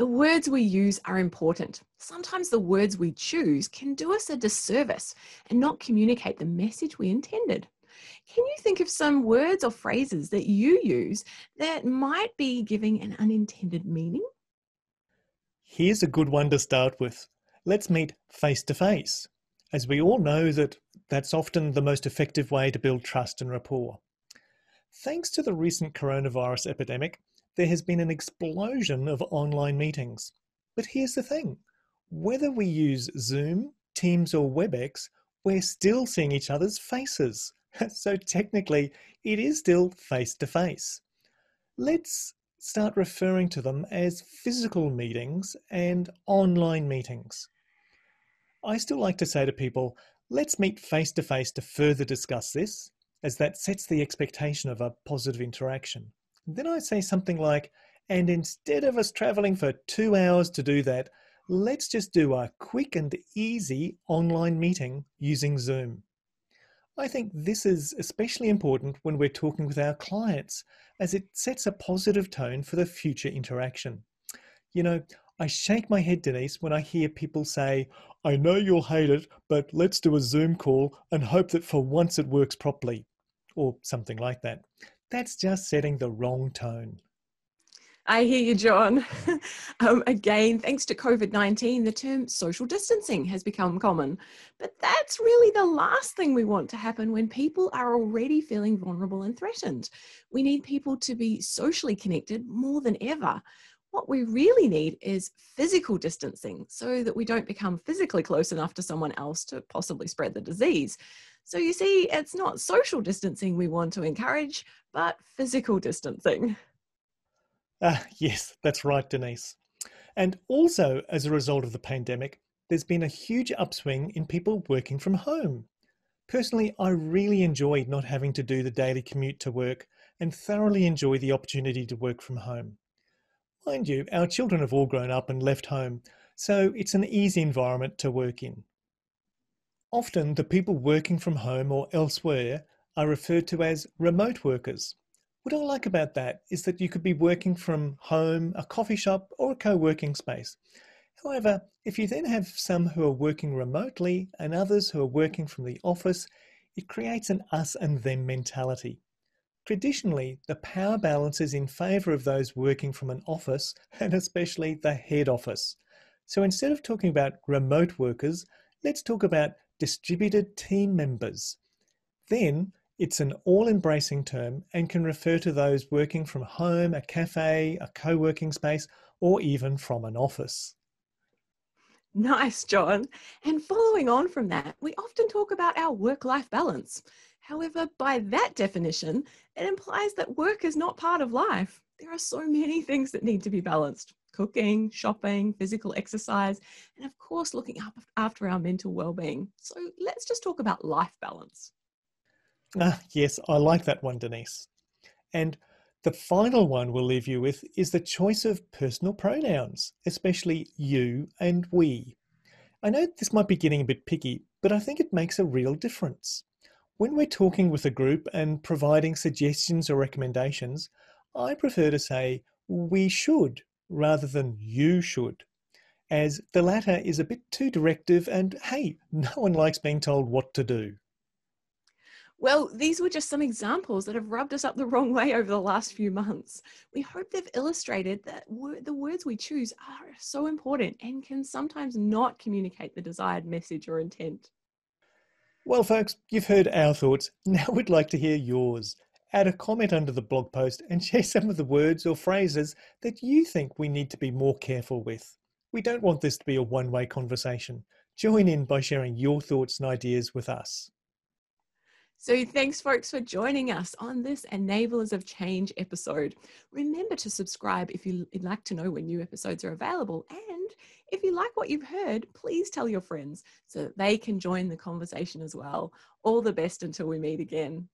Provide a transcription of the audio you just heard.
The words we use are important. Sometimes the words we choose can do us a disservice and not communicate the message we intended. Can you think of some words or phrases that you use that might be giving an unintended meaning? Here's a good one to start with. Let's meet face to face, as we all know that that's often the most effective way to build trust and rapport. Thanks to the recent coronavirus epidemic, there has been an explosion of online meetings. But here's the thing whether we use Zoom, Teams, or WebEx, we're still seeing each other's faces. so technically, it is still face to face. Let's start referring to them as physical meetings and online meetings. I still like to say to people, let's meet face to face to further discuss this, as that sets the expectation of a positive interaction. Then I say something like, and instead of us traveling for two hours to do that, let's just do a quick and easy online meeting using Zoom. I think this is especially important when we're talking with our clients, as it sets a positive tone for the future interaction. You know, I shake my head, Denise, when I hear people say, I know you'll hate it, but let's do a Zoom call and hope that for once it works properly, or something like that. That's just setting the wrong tone. I hear you, John. um, again, thanks to COVID 19, the term social distancing has become common. But that's really the last thing we want to happen when people are already feeling vulnerable and threatened. We need people to be socially connected more than ever. What we really need is physical distancing so that we don't become physically close enough to someone else to possibly spread the disease. So you see, it's not social distancing we want to encourage, but physical distancing. Ah, yes, that's right, Denise. And also, as a result of the pandemic, there's been a huge upswing in people working from home. Personally, I really enjoyed not having to do the daily commute to work and thoroughly enjoy the opportunity to work from home. Mind you, our children have all grown up and left home, so it's an easy environment to work in. Often, the people working from home or elsewhere are referred to as remote workers. What I like about that is that you could be working from home, a coffee shop, or a co working space. However, if you then have some who are working remotely and others who are working from the office, it creates an us and them mentality. Traditionally, the power balance is in favour of those working from an office and especially the head office. So instead of talking about remote workers, let's talk about distributed team members. Then it's an all embracing term and can refer to those working from home, a cafe, a co working space, or even from an office. Nice, John. And following on from that, we often talk about our work life balance. However, by that definition, it implies that work is not part of life. There are so many things that need to be balanced cooking, shopping, physical exercise, and of course, looking after our mental well being. So let's just talk about life balance. Ah, yes, I like that one, Denise. And the final one we'll leave you with is the choice of personal pronouns, especially you and we. I know this might be getting a bit picky, but I think it makes a real difference. When we're talking with a group and providing suggestions or recommendations, I prefer to say we should rather than you should, as the latter is a bit too directive and hey, no one likes being told what to do. Well, these were just some examples that have rubbed us up the wrong way over the last few months. We hope they've illustrated that the words we choose are so important and can sometimes not communicate the desired message or intent. Well, folks, you've heard our thoughts. Now we'd like to hear yours add a comment under the blog post and share some of the words or phrases that you think we need to be more careful with. We don't want this to be a one way conversation. Join in by sharing your thoughts and ideas with us. So, thanks, folks, for joining us on this Enablers of Change episode. Remember to subscribe if you'd like to know when new episodes are available. And if you like what you've heard, please tell your friends so that they can join the conversation as well. All the best until we meet again.